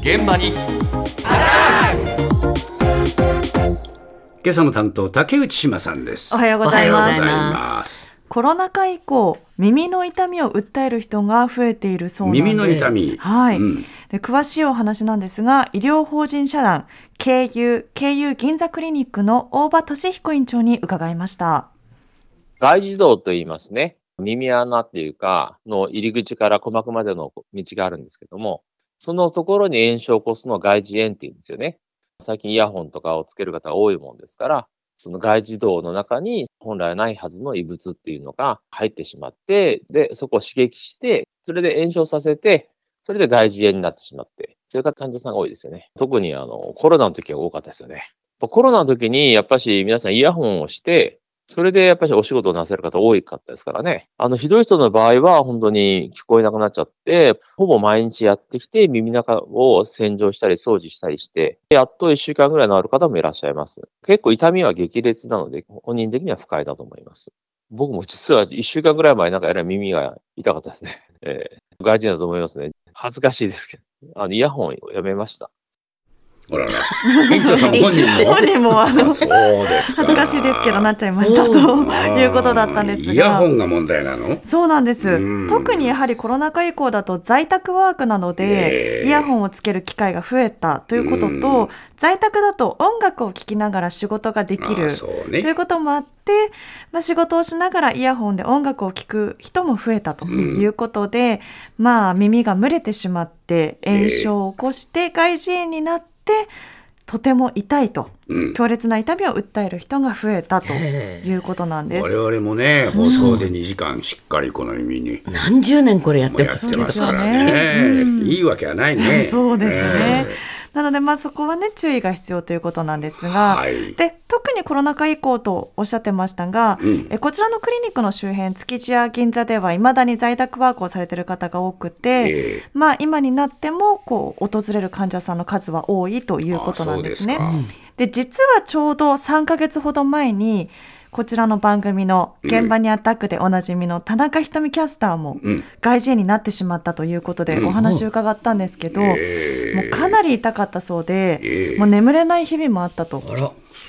現場に。今朝の担当竹内島さんです。おはようございます。おはようございます。コロナ禍以降耳の痛みを訴える人が増えているそうなんです。耳の痛み。はい、うん。で詳しいお話なんですが医療法人社団 KU KU 銀座クリニックの大場俊彦院長に伺いました。外耳道と言いますね。耳穴っていうか、の入り口から鼓膜までの道があるんですけども、そのところに炎症を起こすのを外耳炎って言うんですよね。最近イヤホンとかをつける方が多いもんですから、その外耳道の中に本来ないはずの異物っていうのが入ってしまって、で、そこを刺激して、それで炎症させて、それで外耳炎になってしまって、そういう患者さんが多いですよね。特にあの、コロナの時は多かったですよね。コロナの時にやっぱし皆さんイヤホンをして、それでやっぱりお仕事をなせる方多いかったですからね。あの、ひどい人の場合は本当に聞こえなくなっちゃって、ほぼ毎日やってきて耳中を洗浄したり掃除したりして、やっと1週間ぐらい治る方もいらっしゃいます。結構痛みは激烈なので、本人的には不快だと思います。僕も実は1週間ぐらい前なんかえら耳が痛かったですね。えー、外人だと思いますね。恥ずかしいですけど。あの、イヤホンをやめました。ほらら院長さん本人も。本人もあのそうですか。恥ずかしいですけどなっちゃいました。ということだったんですが。イヤホンが問題なの？そうなんです。うん。特にやはりコロナ禍以降だと在宅ワークなので、ええ。イヤホンをつける機会が増えたということうん。と、在宅だと音楽を聴きながら仕事ができるということもあって、まあ、仕事をしながらイヤホンで音楽を聴く人も増えたということで、まあ耳が蒸れてしまって炎症を起こして外耳炎になってとても痛いとうん。強烈な痛みを訴える人が増えたということなんです。我々もね放送で2時間しっかりこの耳に何十年これやってますか？らね。ね。うん。いいわけはないね。そうですね。えなのでまあそこはね注意が必要ということなんですえが、はい。で特にコロナ禍以降とおっしゃってましたが、うん。えこちらのクリニックの周辺築地や銀座ではいまだに在宅ワークをされている方が多くて、ええ。まあ今になってもこう訪れる患者さんの数は多いということなんですね。で実はちょうど3ヶ月ほど前にこちらの番組の現場にアタックでおなじみの田中ひとみキャスターもうん。外耳炎になってしまったということでうん。お話を伺ったんですけど、ええもうかなり痛かったそうで、ええもう眠れない日々もあったと。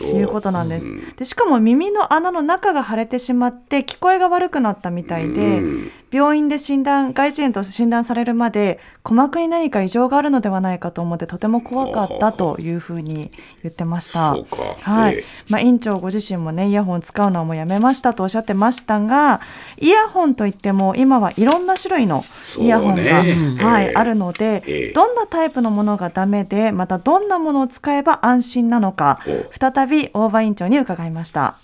いうことなんです。うん。でしかも耳の穴の中が腫れてしまって聞こえが悪くなったみたいで、うん。病院で診断外耳炎と診断されるまで鼓膜に何か異常があるのではないかと思ってとても怖かったというふうに言ってました。はい、ええ。まあ、院長ご自身もねイヤホン使うのはもうやめましたとおっしゃってましたがイヤホンといっても今はいろんな種類のイヤホンが、ねはいええあるので、ええ。どんなタイプのものがダメでまたどんなものを使えば安心なのかお再び大場院長に伺いました。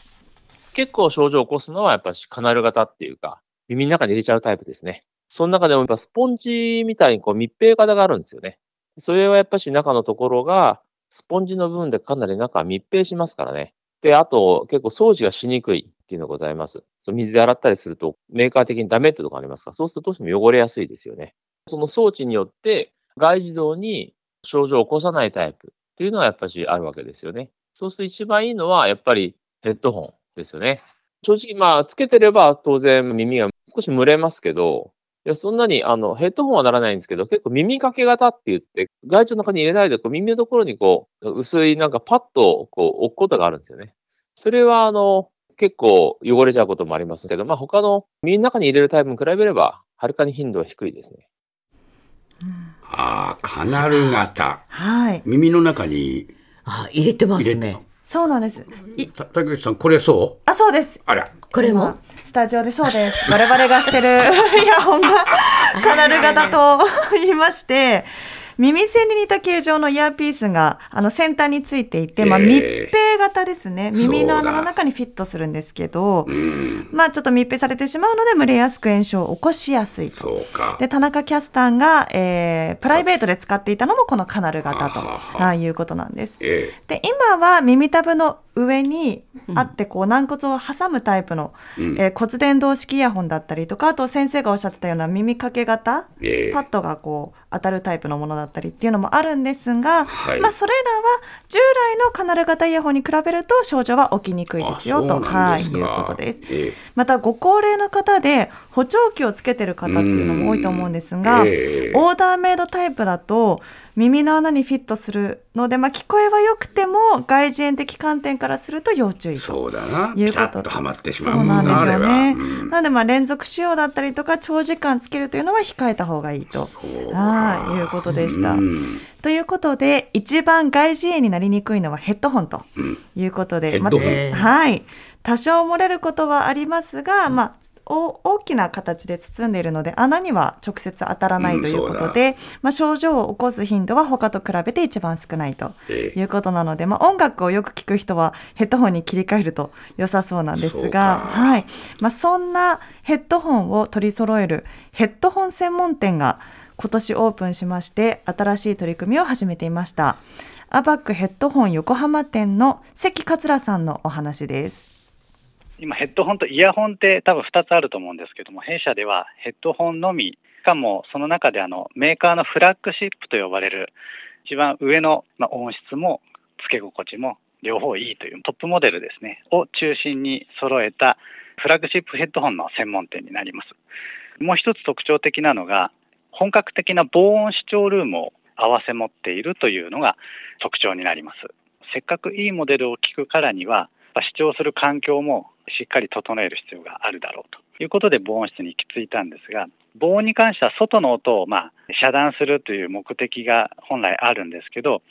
結構症状を起こすのはやっぱりカナル型っていうか、耳の中に入れちゃうタイプですね。その中でもやっぱスポンジみたいにこう密閉型があるんですよね。それはやっぱし中のところがスポンジの部分でかなり中密閉しますからね。で、あと結構掃除がしにくいっていうのがございます。そう水で洗ったりするとメーカー的にダメってとこありますから、そうするとどうしても汚れやすいですよね。その装置によって外耳道に症状を起こさないタイプっていうのはやっぱしあるわけですよね。そうすると一番いいのはやっぱりヘッドホンですよね。正直まあつけてれば当然耳が少し蒸れますけど、いやそんなにあのヘッドホンはならないんですけど、結構耳掛け型って言って、外耳の中に入れないでこう耳のところにこう薄いなんかパッとこう置くことがあるんですよね。それはあの結構汚れちゃうこともありますけど、まあ他の耳の中に入れるタイプに比べれば、はるかに頻度は低いですね。ああカナル型はい、耳の中にあ入れてますねそうなんです。いた竹内さんこれそう？あ、そうです。あらこれも？今スタジオでそうです。我々がしてる イヤホンがカナル型と言いまして、耳栓に似た形状のイヤーピースがあの先端についていて、まあ、えー密閉型ですね。耳の穴の中にフィットするんですけどうん。まあちょっと密閉されてしまうので蒸れやすく炎症を起こしやすいと。そうか。で田中キャスターが、えープライベートで使っていたのもこのカナル型と。はあいうことなんです。え。で今は耳たぶの上にあってこう軟骨を挟むタイプの、えうん。えー骨伝導式イヤホンだったりとかあと先生がおっしゃってたような耳掛け型ええ。パッドがこう当たるタイプのものだったりっていうのもあるんですが、はい。まあ、それらは従来のカナル型イヤホンに比べると症状は起きにくいですよとはい、いうことです。え。またご高齢の方で補聴器をつけてる方っていうのも多いと思うんですが、ええオーダーメイドタイプだと耳の穴にフィットするので、まあ、聞こえは良くても外耳炎的観点からすると要注意と。そうだな。いうことピタッとはまってしまそううなんですよね。んなのでまあ連続使用だったりとか長時間つけるというのは控えた方がいいと。そうかはい、いうことでした。うんということで一番外耳炎になりにくいのはヘッドホンとうんいうことで、ヘッドホンまえーはい多少漏れることはありますが、まあお大きな形で包んでいるので穴には直接当たらないということで、まあ、症状を起こす頻度は他と比べて一番少ないとええ。いうことなので、まあ、音楽をよく聴く人はヘッドホンに切り替えると良さそうなんですが、か。はい。まあ、そんなヘッドホンを取り揃えるヘッドホン専門店が今年オープンしまして新しい取り組みを始めていました。アバックヘッドホン横浜店の関桂さんのお話です今、ヘッドホンとイヤホンって多分2つあると思うんですけども、弊社ではヘッドホンのみ、しかもその中であのメーカーのフラッグシップと呼ばれる一番上のま音質も付け心地も両方いいというトップモデルですね、を中心に揃えたフラッグシップヘッドホンの専門店になります。もう一つ特徴的なのが、本格的な防音視聴ルームを合わせ持っているというのが特徴になります。せっかくいいモデルを聞くからには、視聴する環境もしっかり整える必要があるだろうということで防音室に行き着いたんですが、防音に関しては外の音をま遮断するという目的が本来あるんですけど、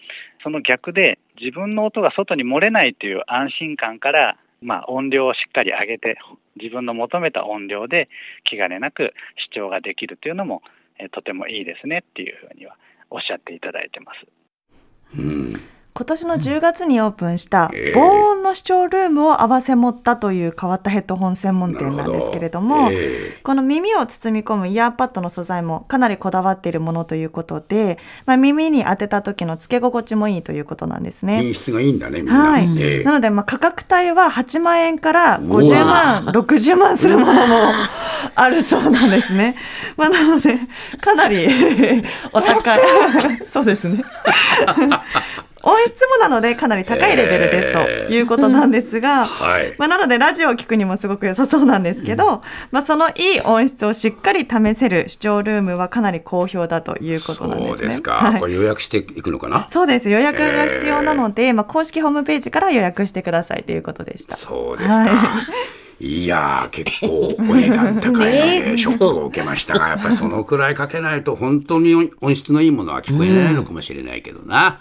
その逆で自分の音が外に漏れないという安心感から、ま、音量をしっかり上げて自分の求めた音量で気兼ねなく視聴ができるというのも、とてもいいですねっていうふうにはおっしゃっていただいてます。うん今年の10月にオープンしたええ防音の視聴ルームを合わせ持ったという変わったヘッドホン専門店なんですけれども、えこの耳を包み込むイヤーパッドの素材もかなりこだわっているものということで、まあ、耳に当てた時の付け心地もいいということなんですね。え品質がいいんだね。はいええなので、まあ、価格帯は8万円からう50わ万、60万するものもあるそうなんですね。まあ、なので、かなりお高い。そうですね。音質もなのでかなり高いレベルですということなんですが、はい。まあ、なのでラジオを聞くにもすごく良さそうなんですけど、まあ、そのいい音質をしっかり試せる視聴ルームはかなり好評だということなんですね。そうですか。はいこれ予約していくのかな？そうです予約が必要なので、まあ、公式ホームページから予約してくださいということでした。そうですか。、はいやー結構お値段高いのでショックを受けましたが、やっぱりそのくらいかけないと本当に音質のいいものは聞こえないのかもしれないけどな。